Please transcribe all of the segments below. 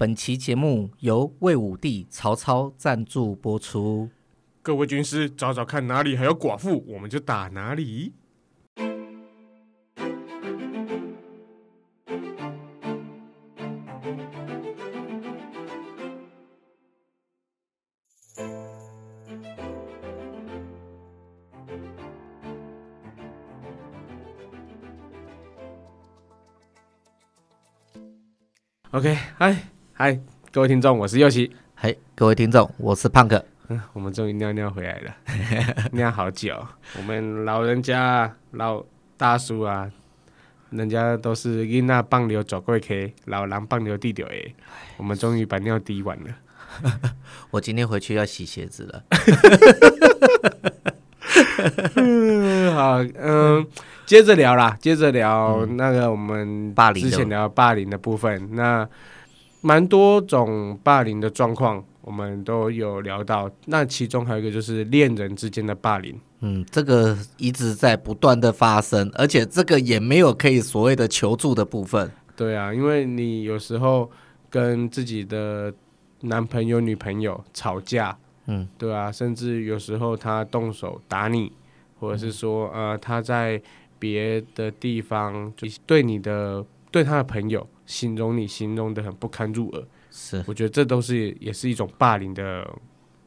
本期节目由魏武帝曹操赞助播出。各位军师，找找看哪里还有寡妇，我们就打哪里。OK，嗨嗨，各位听众，我是右奇。嘿，各位听众，我是胖哥。嗯，我们终于尿尿回来了，尿好久。我们老人家、老大叔啊，人家都是囡仔放尿走过去，老人放尿滴掉诶。我们终于把尿滴完了。我今天回去要洗鞋子了。好，嗯。接着聊啦，接着聊那个我们霸凌，之前聊霸凌的部分，那蛮多种霸凌的状况，我们都有聊到。那其中还有一个就是恋人之间的霸凌，嗯，这个一直在不断的发生，而且这个也没有可以所谓的求助的部分。对啊，因为你有时候跟自己的男朋友、女朋友吵架，嗯，对啊，甚至有时候他动手打你，或者是说，呃，他在。别的地方就对你的对他的朋友形容你形容的很不堪入耳，是。我觉得这都是也是一种霸凌的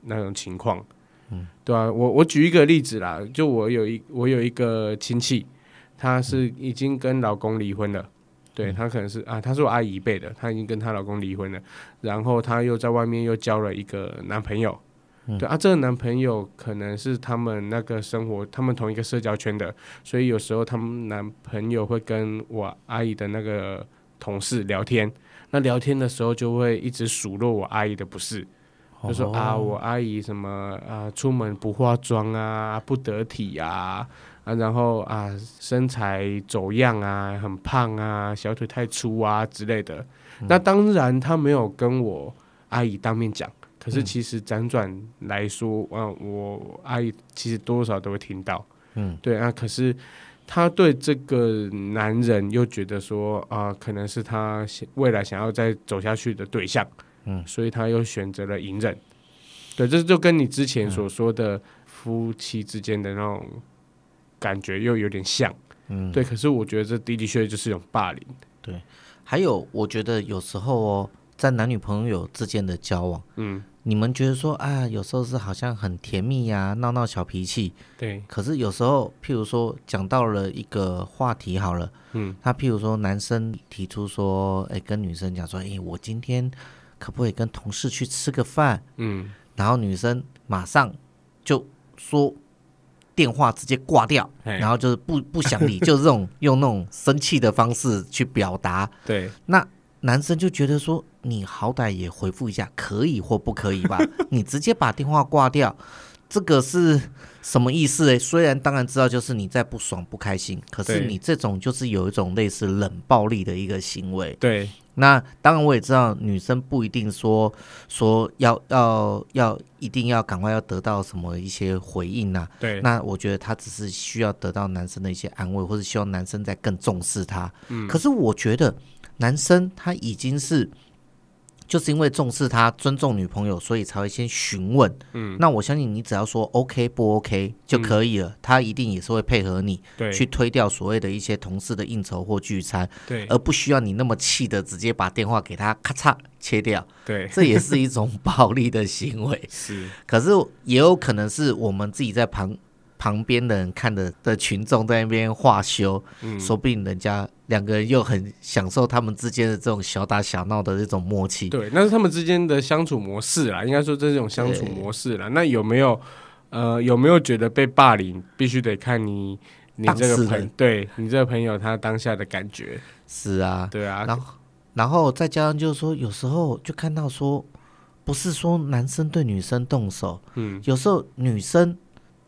那种情况，嗯，对啊，我我举一个例子啦，就我有一我有一个亲戚，她是已经跟老公离婚了，对，她可能是啊，她是我阿姨辈的，她已经跟她老公离婚了，然后她又在外面又交了一个男朋友。对啊，这个男朋友可能是他们那个生活，他们同一个社交圈的，所以有时候他们男朋友会跟我阿姨的那个同事聊天，那聊天的时候就会一直数落我阿姨的不是，就说啊，我阿姨什么啊，出门不化妆啊，不得体啊，啊，然后啊，身材走样啊，很胖啊，小腿太粗啊之类的。那当然他没有跟我阿姨当面讲。可是其实辗转来说，嗯、啊，我阿姨其实多多少少都会听到，嗯，对啊。可是他对这个男人又觉得说，啊，可能是他未来想要再走下去的对象，嗯，所以他又选择了隐忍。对，这就跟你之前所说的夫妻之间的那种感觉又有点像，嗯，对。可是我觉得这的的确确就是一种霸凌。对，还有我觉得有时候哦，在男女朋友之间的交往，嗯。你们觉得说啊，有时候是好像很甜蜜呀，闹闹小脾气。对。可是有时候，譬如说讲到了一个话题好了，嗯，他譬如说男生提出说，哎，跟女生讲说，哎，我今天可不可以跟同事去吃个饭？嗯。然后女生马上就说电话直接挂掉，然后就是不不想理，就是这种用那种生气的方式去表达。对。那男生就觉得说。你好歹也回复一下，可以或不可以吧？你直接把电话挂掉，这个是什么意思诶？虽然当然知道，就是你在不爽不开心，可是你这种就是有一种类似冷暴力的一个行为。对，那当然我也知道，女生不一定说说要要要一定要赶快要得到什么一些回应呐、啊。对，那我觉得她只是需要得到男生的一些安慰，或者希望男生再更重视她。嗯，可是我觉得男生他已经是。就是因为重视他、尊重女朋友，所以才会先询问。嗯，那我相信你只要说 OK 不 OK 就可以了，嗯、他一定也是会配合你，对，去推掉所谓的一些同事的应酬或聚餐，对，而不需要你那么气的直接把电话给他咔嚓切掉，对，这也是一种暴力的行为。是，可是也有可能是我们自己在旁。旁边的人看的的群众在那边话休，嗯，说不定人家两个人又很享受他们之间的这种小打小闹的这种默契。对，那是他们之间的相处模式啦，应该说这是一种相处模式啦。那有没有呃有没有觉得被霸凌，必须得看你你这个朋对你这个朋友他当下的感觉。是啊，对啊，然后然后再加上就是说，有时候就看到说，不是说男生对女生动手，嗯，有时候女生。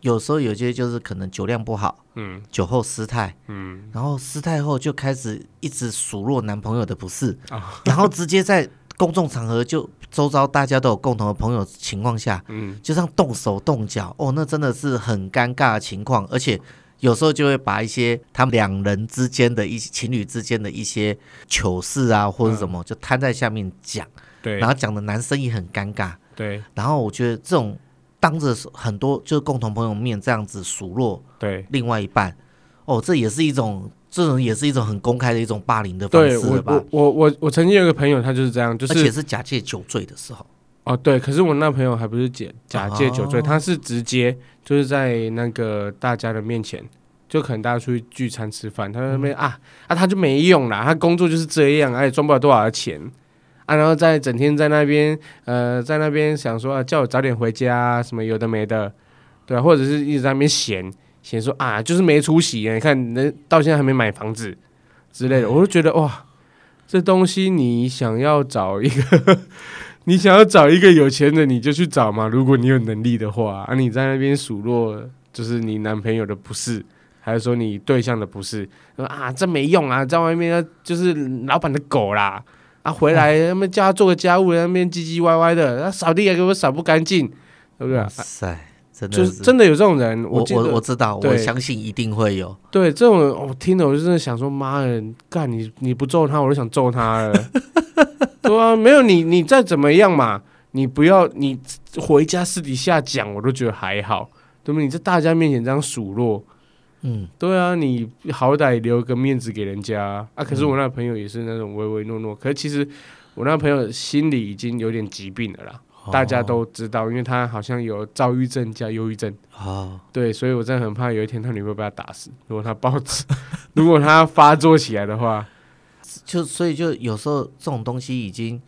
有时候有些就是可能酒量不好，嗯，酒后失态，嗯，然后失态后就开始一直数落男朋友的不是，哦，然后直接在公众场合就周遭大家都有共同的朋友情况下，嗯，就这样动手动脚，哦，那真的是很尴尬的情况，而且有时候就会把一些他们两人之间的一些情侣之间的一些糗事啊，或者什么，就摊在下面讲。对，然后讲的男生也很尴尬。对，然后我觉得这种当着很多就是共同朋友面这样子数落对另外一半，哦，这也是一种。这种也是一种很公开的一种霸凌的方式了吧？我我我我曾经有个朋友，他就是这样，就是而且是假借酒醉的时候。哦，对，可是我那朋友还不是假假借酒醉，哦、他是直接就是在那个大家的面前，就可能大家出去聚餐吃饭，他在那边、嗯、啊啊，他就没用啦，他工作就是这样，而且赚不了多少钱啊，然后在整天在那边呃，在那边想说、啊、叫我早点回家、啊，什么有的没的，对啊，或者是一直在那边闲。闲说啊，就是没出息啊，你看人到现在还没买房子之类的，我就觉得哇，这东西你想要找一个，你想要找一个有钱的，你就去找嘛。如果你有能力的话，啊，你在那边数落，就是你男朋友的不是，还是说你对象的不是？说啊，这没用啊，在外面就是老板的狗啦，啊，回来他们叫他做个家务，那边唧唧歪歪的，扫地也给我扫不干净，对不对？塞。就是真的有这种人，我我我知道，我相信一定会有。对这种人，我听了我就真的想说，妈的，干你你不揍他，我就想揍他了。对啊，没有你，你再怎么样嘛，你不要你回家私底下讲，我都觉得还好，对不对？你在大家面前这样数落，嗯，对啊，你好歹留个面子给人家啊。可是我那朋友也是那种唯唯诺诺，可是其实我那朋友心里已经有点疾病了啦。大家都知道，因为他好像有躁郁症加忧郁症。哦，对，所以我真的很怕有一天他女朋友被他打死。如果他暴，如果他发作起来的话，就所以就有时候这种东西已经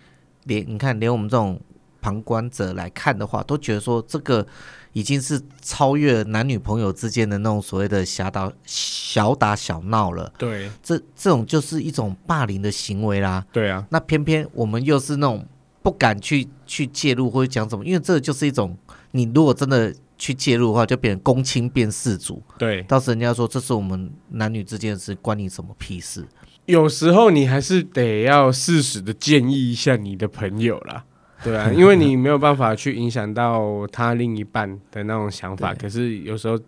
连你看，连我们这种旁观者来看的话，都觉得说这个已经是超越男女朋友之间的那种所谓的小打小打小闹了。对，这这种就是一种霸凌的行为啦。对啊，那偏偏我们又是那种。不敢去去介入或者讲什么，因为这就是一种，你如果真的去介入的话，就变成公亲变世主。对，到时人家说这是我们男女之间的事，关你什么屁事？有时候你还是得要适时的建议一下你的朋友啦，对啊，因为你没有办法去影响到他另一半的那种想法，可是有时候。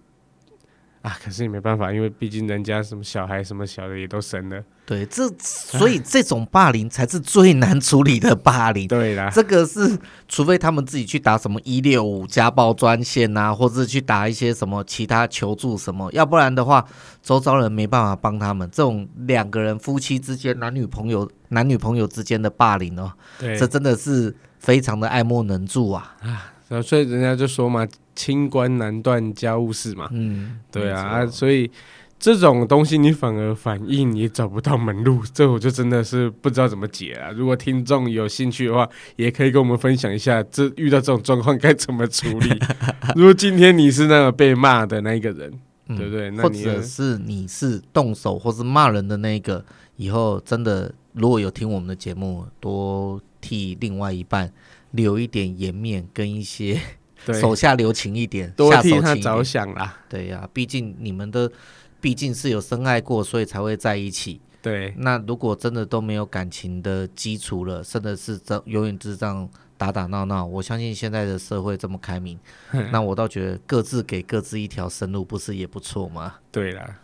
啊，可是也没办法，因为毕竟人家什么小孩什么小的也都生了。对，这所以这种霸凌才是最难处理的霸凌。对啦，这个是除非他们自己去打什么一六五家暴专线啊，或者去打一些什么其他求助什么，要不然的话，周遭人没办法帮他们。这种两个人夫妻之间、男女朋友、男女朋友之间的霸凌哦，对，这真的是非常的爱莫能助啊。啊，所以人家就说嘛。清官难断家务事嘛，嗯，对啊，啊，所以这种东西你反而反应也找不到门路，这我就真的是不知道怎么解啊。如果听众有兴趣的话，也可以跟我们分享一下，这遇到这种状况该怎么处理。如果今天你是那个被骂的那一个人，嗯、对不对？或者是你是动手或是骂人的那一个，以后真的如果有听我们的节目，多替另外一半留一点颜面跟一些。手下留情一点，多替他着想啦。对呀、啊，毕竟你们的毕竟是有深爱过，所以才会在一起。对，那如果真的都没有感情的基础了，甚至是这永远是这样打打闹闹，我相信现在的社会这么开明，那我倒觉得各自给各自一条生路，不是也不错吗？对啦，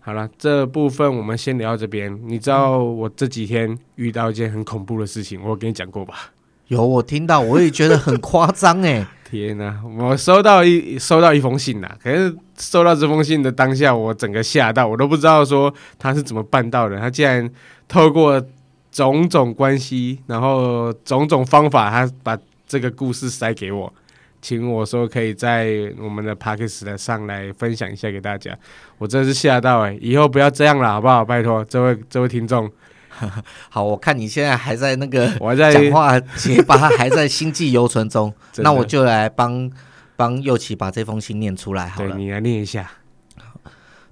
好了，这部分我们先聊到这边。你知道我这几天遇到一件很恐怖的事情，我跟你讲过吧？有，我听到，我也觉得很夸张哎。天呐，我收到一收到一封信呐，可是收到这封信的当下，我整个吓到，我都不知道说他是怎么办到的。他竟然透过种种关系，然后种种方法，他把这个故事塞给我，请我说可以在我们的 Podcast 上来分享一下给大家。我真是吓到哎，以后不要这样了，好不好？拜托，这位这位听众。好，我看你现在还在那个 我在讲话结巴，还在心悸犹存中，那我就来帮帮右奇把这封信念出来好了。你来念一下。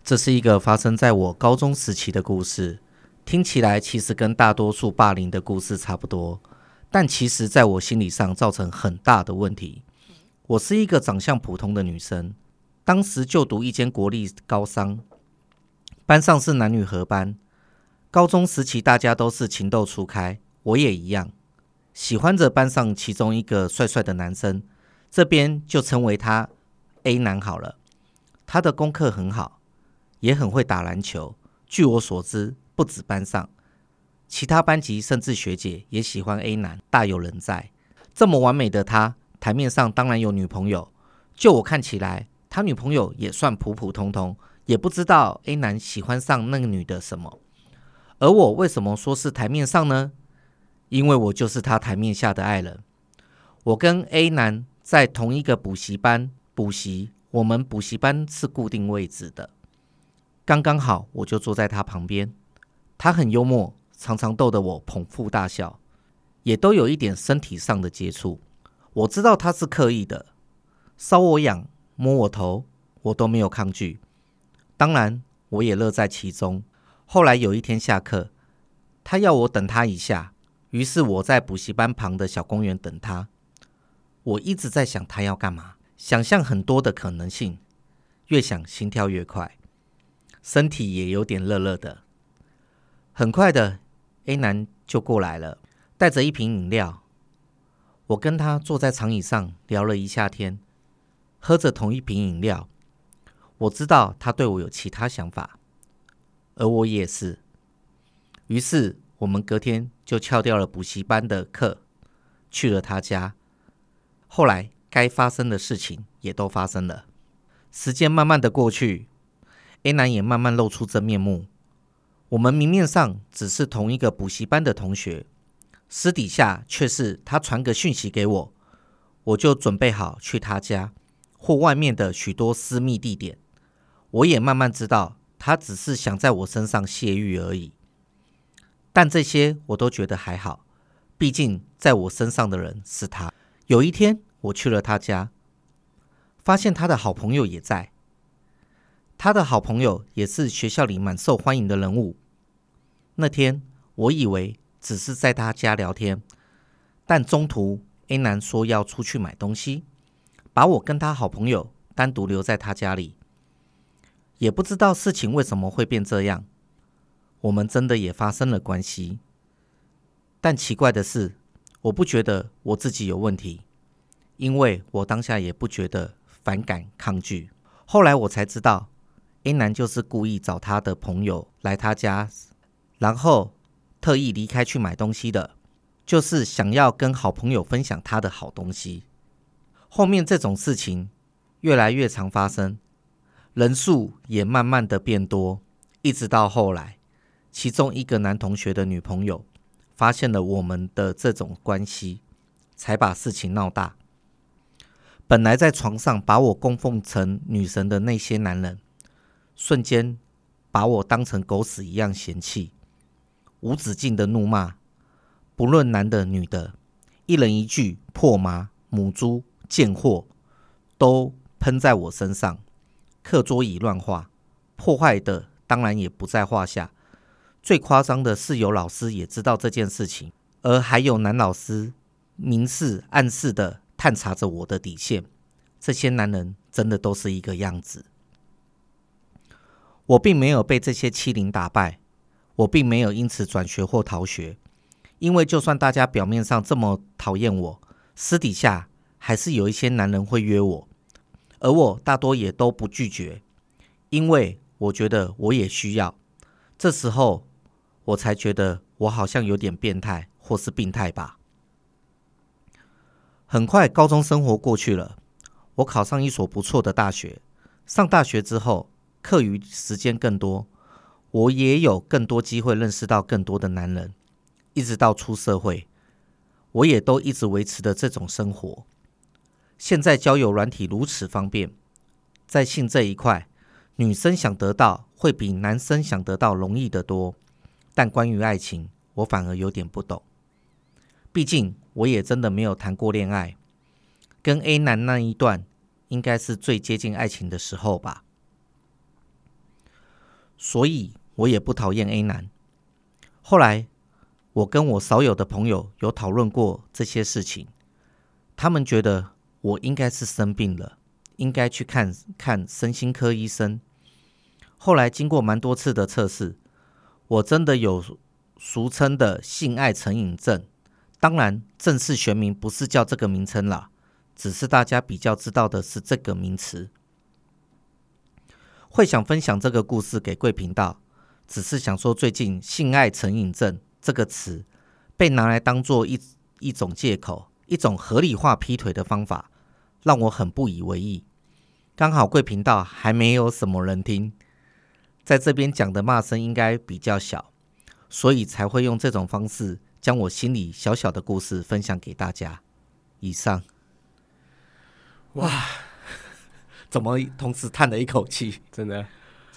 这是一个发生在我高中时期的故事，听起来其实跟大多数霸凌的故事差不多，但其实在我心理上造成很大的问题。我是一个长相普通的女生，当时就读一间国立高商，班上是男女合班。高中时期，大家都是情窦初开，我也一样，喜欢着班上其中一个帅帅的男生，这边就称为他 A 男好了。他的功课很好，也很会打篮球。据我所知，不止班上，其他班级甚至学姐也喜欢 A 男，大有人在。这么完美的他，台面上当然有女朋友。就我看起来，他女朋友也算普普通通，也不知道 A 男喜欢上那个女的什么。而我为什么说是台面上呢？因为我就是他台面下的爱人。我跟 A 男在同一个补习班补习，我们补习班是固定位置的，刚刚好我就坐在他旁边。他很幽默，常常逗得我捧腹大笑。也都有一点身体上的接触，我知道他是刻意的，搔我痒、摸我头，我都没有抗拒。当然，我也乐在其中。后来有一天下课，他要我等他一下，于是我在补习班旁的小公园等他。我一直在想他要干嘛，想象很多的可能性，越想心跳越快，身体也有点热热的。很快的，A 男就过来了。带着一瓶饮料，我跟他坐在长椅上聊了一夏天，喝着同一瓶饮料。我知道他对我有其他想法，而我也是。于是我们隔天就翘掉了补习班的课，去了他家。后来该发生的事情也都发生了。时间慢慢的过去，A 男也慢慢露出真面目。我们明面上只是同一个补习班的同学。私底下却是他传个讯息给我，我就准备好去他家或外面的许多私密地点。我也慢慢知道，他只是想在我身上泄欲而已。但这些我都觉得还好，毕竟在我身上的人是他。有一天我去了他家，发现他的好朋友也在。他的好朋友也是学校里蛮受欢迎的人物。那天我以为。只是在他家聊天，但中途 A 男说要出去买东西，把我跟他好朋友单独留在他家里。也不知道事情为什么会变这样，我们真的也发生了关系。但奇怪的是，我不觉得我自己有问题，因为我当下也不觉得反感抗拒。后来我才知道，A 男就是故意找他的朋友来他家，然后。特意离开去买东西的，就是想要跟好朋友分享他的好东西。后面这种事情越来越常发生，人数也慢慢的变多，一直到后来，其中一个男同学的女朋友发现了我们的这种关系，才把事情闹大。本来在床上把我供奉成女神的那些男人，瞬间把我当成狗屎一样嫌弃。无止境的怒骂，不论男的女的，一人一句“破麻”“母猪”“贱货”，都喷在我身上。课桌椅乱画，破坏的当然也不在话下。最夸张的是，有老师也知道这件事情，而还有男老师明示暗示的探查着我的底线。这些男人真的都是一个样子。我并没有被这些欺凌打败。我并没有因此转学或逃学，因为就算大家表面上这么讨厌我，私底下还是有一些男人会约我，而我大多也都不拒绝，因为我觉得我也需要。这时候我才觉得我好像有点变态或是病态吧。很快高中生活过去了，我考上一所不错的大学。上大学之后，课余时间更多。我也有更多机会认识到更多的男人，一直到出社会，我也都一直维持着这种生活。现在交友软体如此方便，在性这一块，女生想得到会比男生想得到容易得多。但关于爱情，我反而有点不懂。毕竟我也真的没有谈过恋爱，跟 A 男那一段应该是最接近爱情的时候吧。所以我也不讨厌 A 男。后来，我跟我少有的朋友有讨论过这些事情，他们觉得我应该是生病了，应该去看看身心科医生。后来经过蛮多次的测试，我真的有俗称的性爱成瘾症。当然，正式学名不是叫这个名称啦，只是大家比较知道的是这个名词。会想分享这个故事给贵频道，只是想说最近“性爱成瘾症”这个词被拿来当做一一种借口，一种合理化劈腿的方法，让我很不以为意。刚好贵频道还没有什么人听，在这边讲的骂声应该比较小，所以才会用这种方式将我心里小小的故事分享给大家。以上。哇，怎么同时叹了一口气？真的，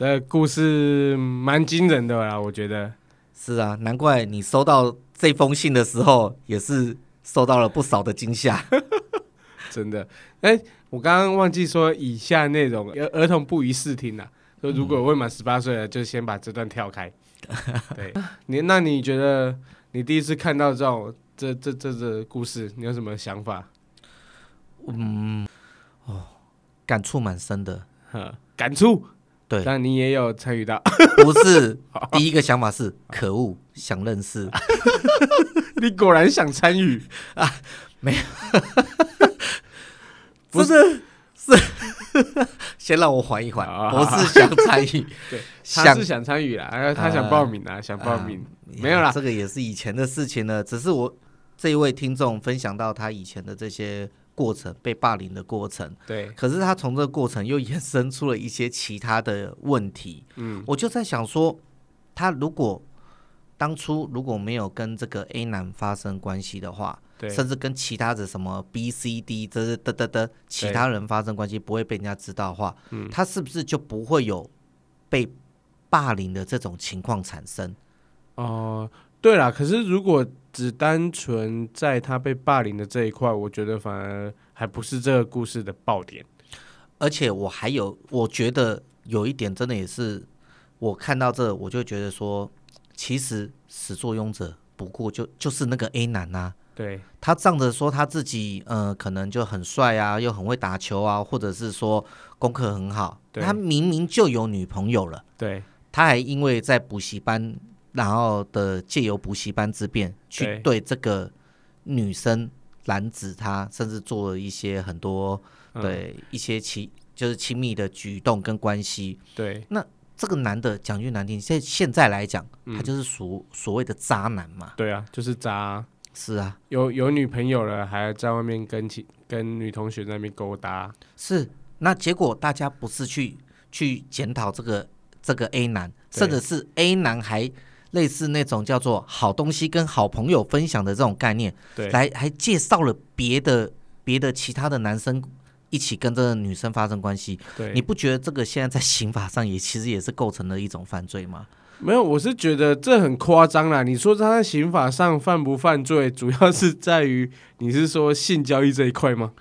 这故事蛮惊人的啦，我觉得。是啊，难怪你收到这封信的时候，也是受到了不少的惊吓。真的，哎、欸，我刚刚忘记说，以下内容儿儿童不宜视听呐。说如果未满十八岁了，就先把这段跳开。对，你那你觉得你第一次看到这种这这这这故事，你有什么想法？嗯，哦，感触蛮深的，感触。对，但你也有参与到，不是？第一个想法是可恶，想认识。你果然想参与。啊？没有，不是，是先让我缓一缓，我是想参与，对，他是想参与啦，他想报名啊，想报名，没有啦，这个也是以前的事情了，只是我这一位听众分享到他以前的这些。过程被霸凌的过程，对，可是他从这个过程又衍生出了一些其他的问题，嗯，我就在想说，他如果当初如果没有跟这个 A 男发生关系的话，对，甚至跟其他的什么 B、C、D 这这的的的其他人发生关系，不会被人家知道的话，嗯，他是不是就不会有被霸凌的这种情况产生？哦、呃，对啦，可是如果。只单纯在他被霸凌的这一块，我觉得反而还不是这个故事的爆点。而且我还有，我觉得有一点真的也是，我看到这我就觉得说，其实始作俑者不过就就是那个 A 男呐、啊。对，他仗着说他自己呃可能就很帅啊，又很会打球啊，或者是说功课很好，他明明就有女朋友了。对，他还因为在补习班。然后的借由补习班之便去对这个女生拦止她，甚至做了一些很多对一些亲就是亲密的举动跟关系。对，那这个男的讲句难听，现现在来讲，他就是所所谓的渣男嘛。对啊，就是渣。是啊，有有女朋友了，还在外面跟其跟女同学在那边勾搭。是，那结果大家不是去去检讨这个这个 A 男，甚至是 A 男还。类似那种叫做好东西跟好朋友分享的这种概念，对，来还介绍了别的别的其他的男生一起跟这个女生发生关系，对，你不觉得这个现在在刑法上也其实也是构成了一种犯罪吗？没有，我是觉得这很夸张啦。你说他在刑法上犯不犯罪，主要是在于你是说性交易这一块吗？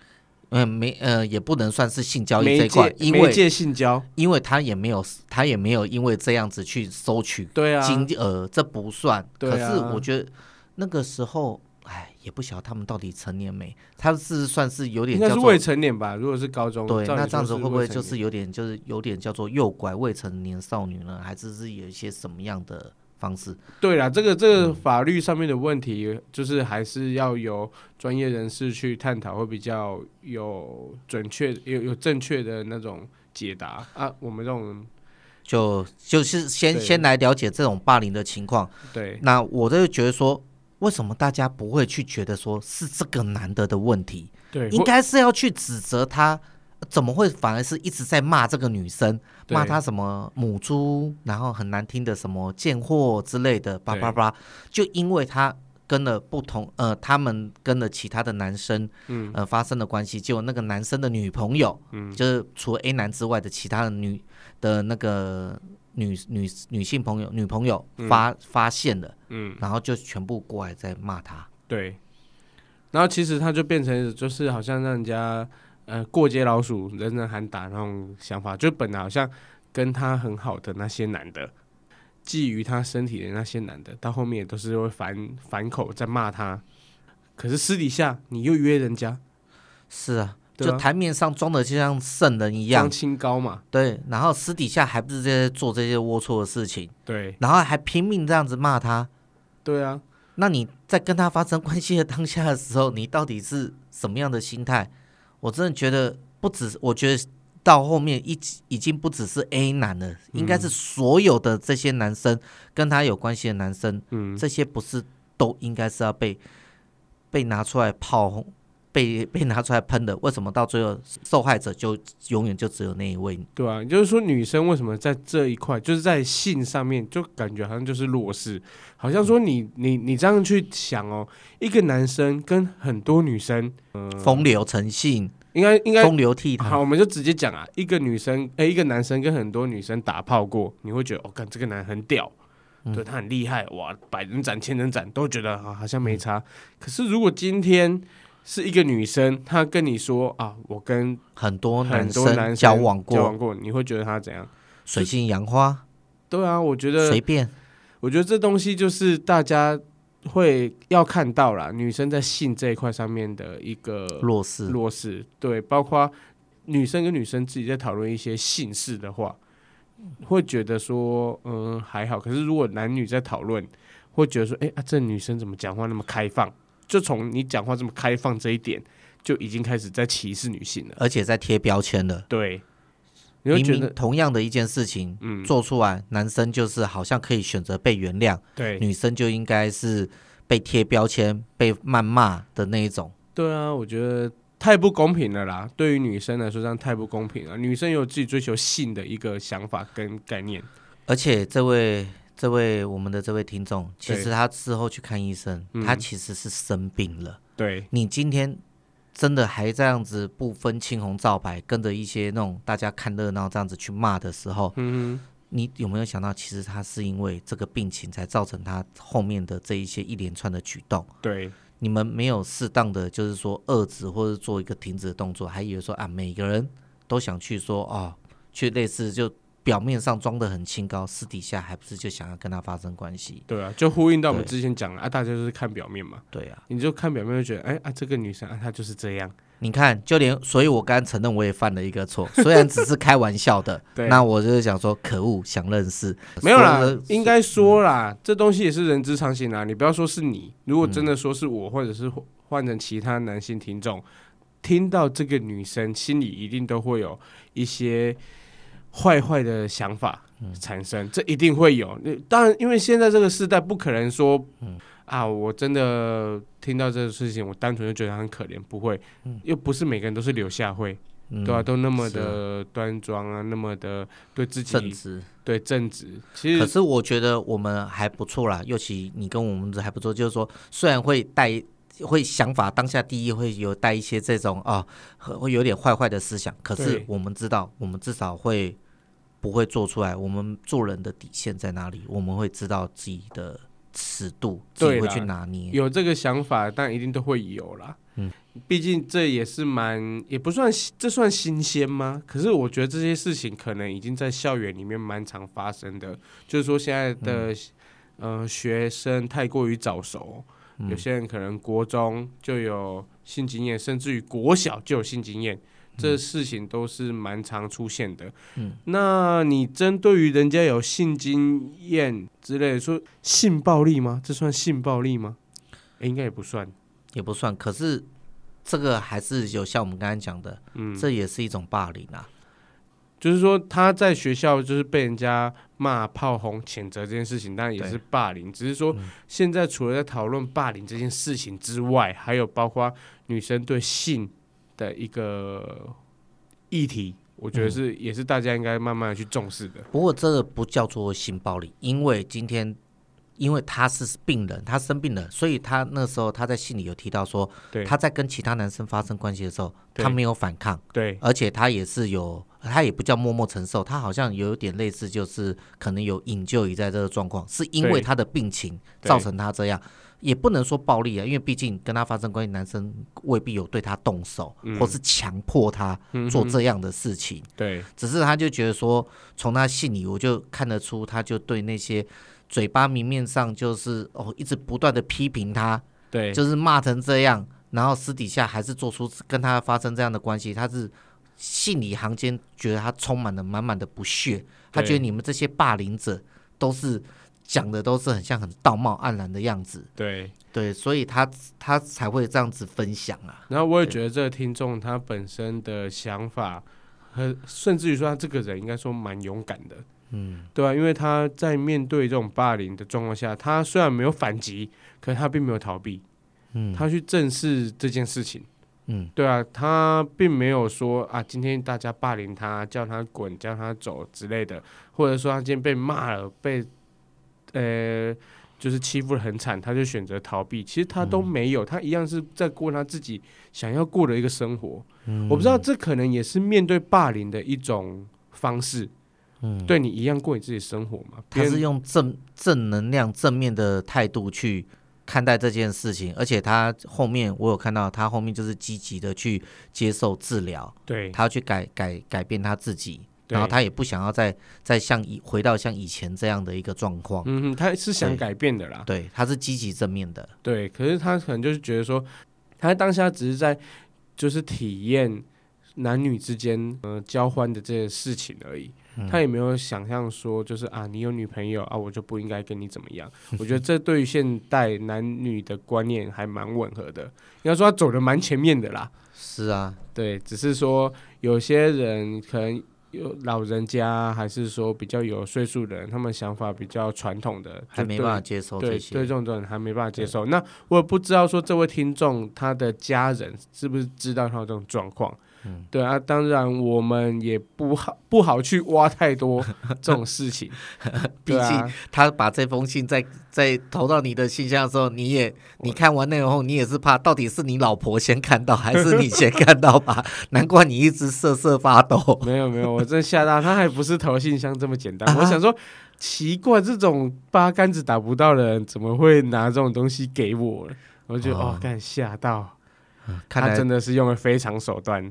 嗯，没，呃，也不能算是性交易这一块，因为性交，因为他也没有，他也没有因为这样子去收取对啊金额，这不算。对啊。可是我觉得那个时候，哎，也不晓得他们到底成年没，他是算是有点叫做，应该是未成年吧？如果是高中，对，那这样子会不会就是有点就是有点叫做诱拐未成年少女呢？还是是有一些什么样的？方式对啦，这个这个法律上面的问题，就是还是要由专业人士去探讨，会比较有准确、有有正确的那种解答啊。我们这种就就是先先来了解这种霸凌的情况。对，那我就觉得说，为什么大家不会去觉得说是这个男的的问题？对，应该是要去指责他。怎么会反而是一直在骂这个女生，骂她什么母猪，然后很难听的什么贱货之类的，叭叭叭，就因为她跟了不同呃，他们跟了其他的男生，嗯，呃，发生了关系，结果那个男生的女朋友，嗯，就是除了 A 男之外的其他的女的那个女女女性朋友女朋友发、嗯、发现了，嗯，然后就全部过来在骂他，对，然后其实他就变成就是好像让人家。呃，过街老鼠，人人喊打那种想法，就本来好像跟他很好的那些男的，觊觎他身体的那些男的，到后面也都是会反反口在骂他。可是私底下你又约人家，是啊，就台面上装的就像圣人一样，装清高嘛。对，然后私底下还不是在做这些龌龊的事情。对，然后还拼命这样子骂他。对啊，那你在跟他发生关系的当下的时候，你到底是什么样的心态？我真的觉得不止，我觉得到后面一已经不只是 A 男了，嗯、应该是所有的这些男生跟他有关系的男生，嗯，这些不是都应该是要被被拿出来炮轰。被被拿出来喷的，为什么到最后受害者就永远就只有那一位？对啊，就是说女生为什么在这一块，就是在性上面就感觉好像就是弱势，好像说你你你这样去想哦，一个男生跟很多女生，嗯，风流成性，应该应该风流倜傥。好，我们就直接讲啊，一个女生哎、欸，一个男生跟很多女生打炮过，你会觉得哦，看这个男很屌，嗯、对他很厉害哇，百人斩千人斩都觉得啊好像没差。可是如果今天是一个女生，她跟你说啊，我跟很多男生交往过，交往过，你会觉得她怎样？水性杨花？对啊，我觉得随便。我觉得这东西就是大家会要看到啦，女生在性这一块上面的一个弱势，弱势。对，包括女生跟女生自己在讨论一些性事的话，会觉得说，嗯，还好。可是如果男女在讨论，会觉得说，哎啊，这女生怎么讲话那么开放？就从你讲话这么开放这一点，就已经开始在歧视女性了，而且在贴标签了。对，你会觉得同样的一件事情，嗯，做出来，男生就是好像可以选择被原谅，对，女生就应该是被贴标签、被谩骂的那一种。对啊，我觉得太不公平了啦！对于女生来说，这样太不公平了。女生有自己追求性的一个想法跟概念，而且这位。这位我们的这位听众，其实他事后去看医生，嗯、他其实是生病了。对，你今天真的还这样子不分青红皂白，跟着一些那种大家看热闹这样子去骂的时候，嗯哼，你有没有想到，其实他是因为这个病情才造成他后面的这一些一连串的举动？对，你们没有适当的就是说遏制或者做一个停止的动作，还以为说啊，每个人都想去说哦，去类似就。表面上装的很清高，私底下还不是就想要跟他发生关系？对啊，就呼应到我们之前讲了啊，大家就是看表面嘛。对啊，你就看表面就觉得，哎啊，这个女生啊，她就是这样。你看，就连，所以我刚承认我也犯了一个错，虽然只是开玩笑的。对，那我就是想说，可恶，想认识。没有啦，应该说啦，嗯、这东西也是人之常情啊。你不要说是你，如果真的说是我，或者是换成其他男性听众，听到这个女生，心里一定都会有一些。坏坏的想法产生，嗯、这一定会有。当然，因为现在这个时代，不可能说，嗯、啊，我真的听到这个事情，我单纯就觉得他很可怜，不会。嗯、又不是每个人都是柳下惠，嗯、对吧、啊？都那么的端庄啊，那么的对自己正直，对正直。其实，可是我觉得我们还不错啦，尤其你跟我们这还不错，就是说，虽然会带会想法当下第一会有带一些这种啊，会有点坏坏的思想，可是我们知道，我们至少会。不会做出来。我们做人的底线在哪里？我们会知道自己的尺度，自己会去拿捏。有这个想法，但一定都会有啦。嗯，毕竟这也是蛮，也不算，这算新鲜吗？可是我觉得这些事情可能已经在校园里面蛮常发生的。就是说，现在的、嗯、呃学生太过于早熟，嗯、有些人可能国中就有性经验，甚至于国小就有性经验。这事情都是蛮常出现的。嗯，那你针对于人家有性经验之类的，说性暴力吗？这算性暴力吗？诶，应该也不算，也不算。可是这个还是有像我们刚刚讲的，嗯，这也是一种霸凌啊。就是说他在学校就是被人家骂、炮轰、谴责这件事情，当然也是霸凌。只是说现在除了在讨论霸凌这件事情之外，还有包括女生对性。的一个议题，我觉得是、嗯、也是大家应该慢慢的去重视的。不过这个不叫做性暴力，因为今天因为他是病人，他生病了，所以他那时候他在信里有提到说，他在跟其他男生发生关系的时候，他没有反抗，对，而且他也是有，他也不叫默默承受，他好像有点类似，就是可能有引咎于在这个状况，是因为他的病情造成他这样。也不能说暴力啊，因为毕竟跟他发生关系，男生未必有对他动手，嗯、或是强迫他做这样的事情。嗯、对，只是他就觉得说，从他信里我就看得出，他就对那些嘴巴明面上就是哦，一直不断的批评他，对，就是骂成这样，然后私底下还是做出跟他发生这样的关系，他是信里行间觉得他充满了满满的不屑，他觉得你们这些霸凌者都是。讲的都是很像很道貌岸然的样子，对。对，所以他他才会这样子分享啊。然后我也觉得这个听众他本身的想法和甚至于说他这个人应该说蛮勇敢的，嗯，对啊，因为他在面对这种霸凌的状况下，他虽然没有反击，可是他并没有逃避，嗯，他去正视这件事情，嗯，对啊，他并没有说啊，今天大家霸凌他，叫他滚，叫他走之类的，或者说他今天被骂了，被，呃。就是欺负的很惨，他就选择逃避。其实他都没有，他一样是在过他自己想要过的一个生活。嗯，我不知道这可能也是面对霸凌的一种方式。嗯，对你一样过你自己生活嘛？他是用正正能量、正面的态度去看待这件事情，而且他后面我有看到，他后面就是积极的去接受治疗。对，他要去改改改变他自己。然后他也不想要再再像以回到像以前这样的一个状况。嗯哼，他是想改变的啦。对，对他是积极正面的。对，可是他可能就是觉得说，他当下只是在就是体验男女之间呃交欢的这件事情而已。嗯、他也没有想象说，就是啊，你有女朋友啊，我就不应该跟你怎么样。我觉得这对于现代男女的观念还蛮吻合的。应该说他走的蛮前面的啦。是啊，对，只是说有些人可能。有老人家，还是说比较有岁数的人，他们想法比较传统的，还没办法接受这些。对，对这种人还没办法接受。那我也不知道说这位听众他的家人是不是知道他有这种状况。嗯，对啊，当然我们也不好不好去挖太多 这种事情，毕竟他把这封信在在投到你的信箱的时候，你也你看完内容后，你也是怕到底是你老婆先看到还是你先看到吧？难怪你一直瑟瑟发抖。没有没有，我真吓到，他还不是投信箱这么简单。我想说，奇怪，这种八竿子打不到的人，怎么会拿这种东西给我？我就哦，干吓到，看他真的是用了非常手段。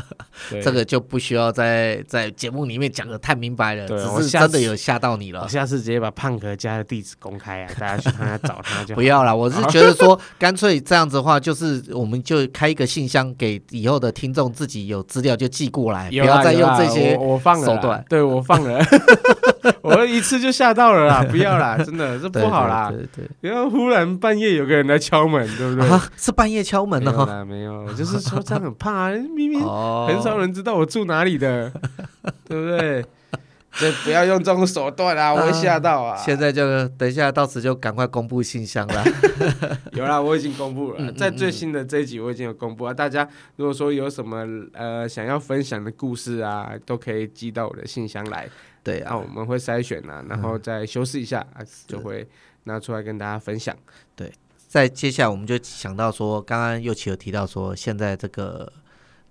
这个就不需要在在节目里面讲的太明白了，对只是真的有吓到你了。我下次直接把胖哥家的地址公开啊，大家去他家找他就。不要了，我是觉得说，干脆这样子的话，就是我们就开一个信箱给以后的听众，自己有资料就寄过来，不要再用这些我放手段。对我放了，我一次就吓到了啦，不要啦，真的这不好啦。对对，然后忽然半夜有个人来敲门，对不对？是半夜敲门的没有，就是说这样很怕。明明很少人知道我住哪里的，对不对？所以不要用这种手段啊，我会吓到啊！现在就等一下，到此就赶快公布信箱了。有啦，我已经公布了，在最新的这一集我已经有公布了。大家如果说有什么呃想要分享的故事啊，都可以寄到我的信箱来。对啊，我们会筛选啊，然后再修饰一下，就会拿出来跟大家分享。对，在接下来我们就想到说，刚刚又其有提到说，现在这个。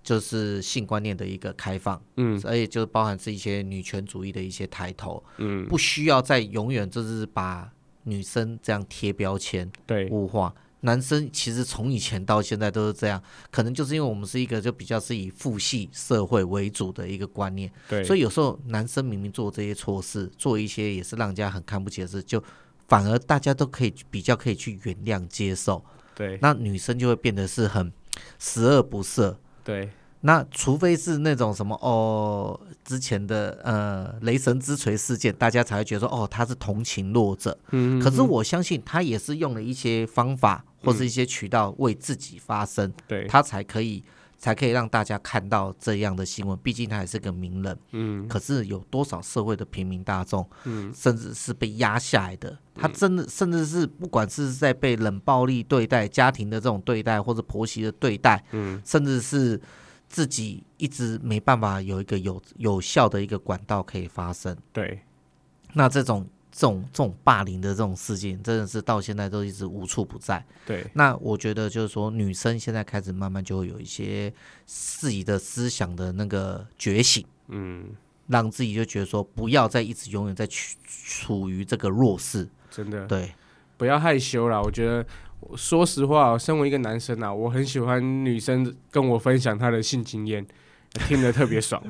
就是性观念的一个开放，嗯，而且就是包含是一些女权主义的一些抬头，嗯，不需要再永远就是把女生这样贴标签，对，物化。男生。其实从以前到现在都是这样，可能就是因为我们是一个就比较是以父系社会为主的一个观念，对，所以有时候男生明明做这些错事，做一些也是让人家很看不起的事，就反而大家都可以比较可以去原谅接受，对，那女生就会变得是很十恶不赦。对，那除非是那种什么哦，之前的呃雷神之锤事件，大家才会觉得说哦，他是同情弱者。嗯，可是我相信他也是用了一些方法或是一些渠道为自己发声，对、嗯，他才可以才可以让大家看到这样的新闻。毕竟他还是个名人。嗯，可是有多少社会的平民大众，嗯，甚至是被压下来的，他真的甚至是不管是在被冷暴力对待、家庭的这种对待，或者婆媳的对待，嗯，甚至是自己一直没办法有一个有有效的一个管道可以发声。对，那这种这种这种霸凌的这种事件，真的是到现在都一直无处不在。对，那我觉得就是说，女生现在开始慢慢就会有一些自己的思想的那个觉醒，嗯，让自己就觉得说，不要再一直永远在处处于这个弱势。真的对，不要害羞啦。我觉得，说实话，身为一个男生啊，我很喜欢女生跟我分享她的性经验，听得特别爽。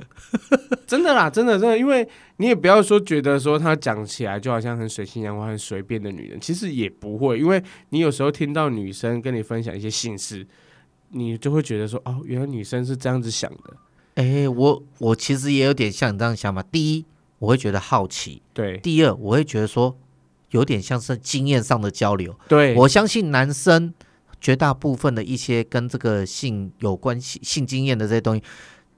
真的啦，真的真的，因为你也不要说觉得说她讲起来就好像很水性杨花、很随便的女人，其实也不会。因为你有时候听到女生跟你分享一些性事，你就会觉得说，哦，原来女生是这样子想的。哎、欸，我我其实也有点像你这样想法。第一，我会觉得好奇；对，第二，我会觉得说。有点像是经验上的交流，对，我相信男生绝大部分的一些跟这个性有关系、性经验的这些东西，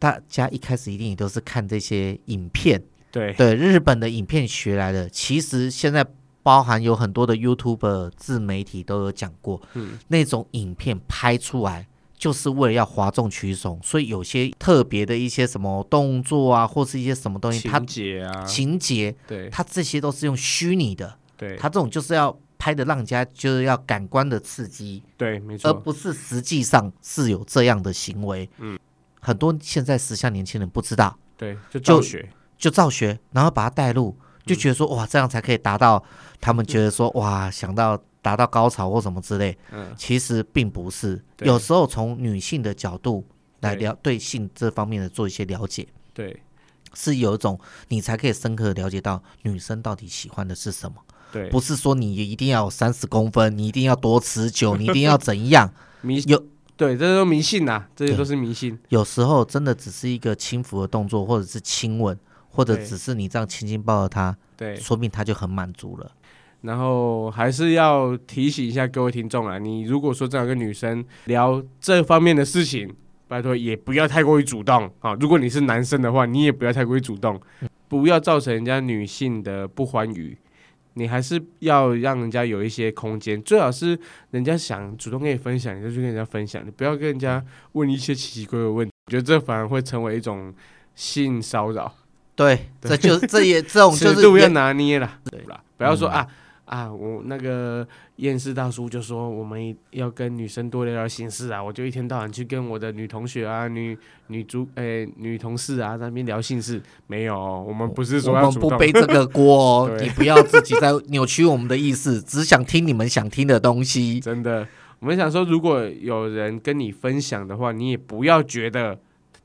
大家一开始一定也都是看这些影片，对对，日本的影片学来的。其实现在包含有很多的 YouTube 自媒体都有讲过，嗯，那种影片拍出来就是为了要哗众取宠，所以有些特别的一些什么动作啊，或是一些什么东西，情节啊，情节，对，它这些都是用虚拟的，对，它这种就是要。拍的让人家就是要感官的刺激，对，没错，而不是实际上是有这样的行为。嗯，很多现在时下年轻人不知道，对，就照学，就照学，然后把它带入，就觉得说、嗯、哇，这样才可以达到他们觉得说、嗯、哇，想到达到高潮或什么之类。嗯，其实并不是，有时候从女性的角度来了对性这方面的做一些了解，对，是有一种你才可以深刻的了解到女生到底喜欢的是什么。对，不是说你一定要有三十公分，你一定要多持久，你一定要怎样？有对，这都迷信呐、啊，这些都是迷信。有时候真的只是一个轻抚的动作，或者是亲吻，或者只是你这样轻轻抱着他，对，说明他就很满足了。然后还是要提醒一下各位听众啊，你如果说这样跟女生聊这方面的事情，拜托也不要太过于主动啊。如果你是男生的话，你也不要太过于主动，不要造成人家女性的不欢愉。你还是要让人家有一些空间，最好是人家想主动跟你分享，你就去跟人家分享，你不要跟人家问一些奇奇怪怪的问题，我觉得这反而会成为一种性骚扰。对，对这就这也这种就是尺度要拿捏了，对吧？不要说啊。啊，我那个厌世大叔就说，我们要跟女生多聊聊心事啊，我就一天到晚去跟我的女同学啊、女女主诶、欸、女同事啊在那边聊心事。没有，我们不是说要我们不背这个锅哦，你不要自己在扭曲我们的意思，只想听你们想听的东西。真的，我们想说，如果有人跟你分享的话，你也不要觉得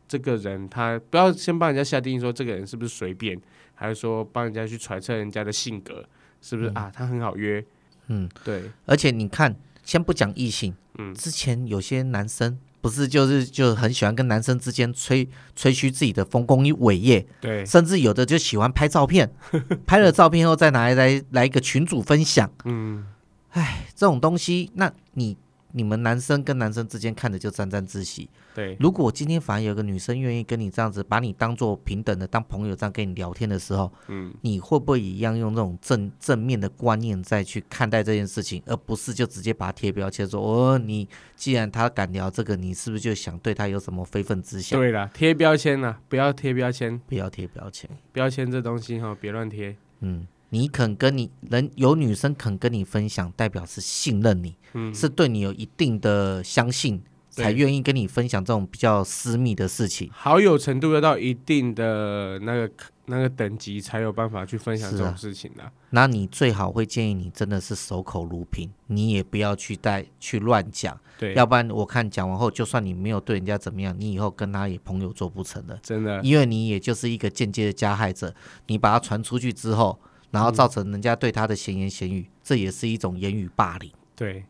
这个人他不要先帮人家下定义说这个人是不是随便，还是说帮人家去揣测人家的性格。是不是、嗯、啊？他很好约，嗯，对。而且你看，先不讲异性，嗯，之前有些男生不是就是就很喜欢跟男生之间吹吹嘘自己的丰功伟业，对，甚至有的就喜欢拍照片，拍了照片后再拿来来来一个群主分享，嗯，哎，这种东西，那你。你们男生跟男生之间看着就沾沾自喜。对，如果今天反而有个女生愿意跟你这样子，把你当做平等的当朋友这样跟你聊天的时候，嗯，你会不会一样用这种正正面的观念再去看待这件事情，而不是就直接把它贴标签说哦，你既然他敢聊这个，你是不是就想对他有什么非分之想？对了，贴标签了，不要贴标签，不要贴标签，标签这东西哈，别乱贴。嗯。你肯跟你人有女生肯跟你分享，代表是信任你，嗯，是对你有一定的相信，才愿意跟你分享这种比较私密的事情。好友程度要到一定的那个那个等级，才有办法去分享这种事情的。啊，那你最好会建议你真的是守口如瓶，你也不要去带去乱讲，对，要不然我看讲完后，就算你没有对人家怎么样，你以后跟他也朋友做不成的，真的，因为你也就是一个间接的加害者，你把它传出去之后。然后造成人家对他的闲言闲语，嗯，这也是一种言语霸凌。对，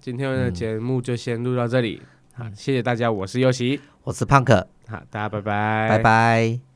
今天的节目就先录到这里，好，谢谢大家，我是优奇，我是胖可，好，大家拜拜，拜拜。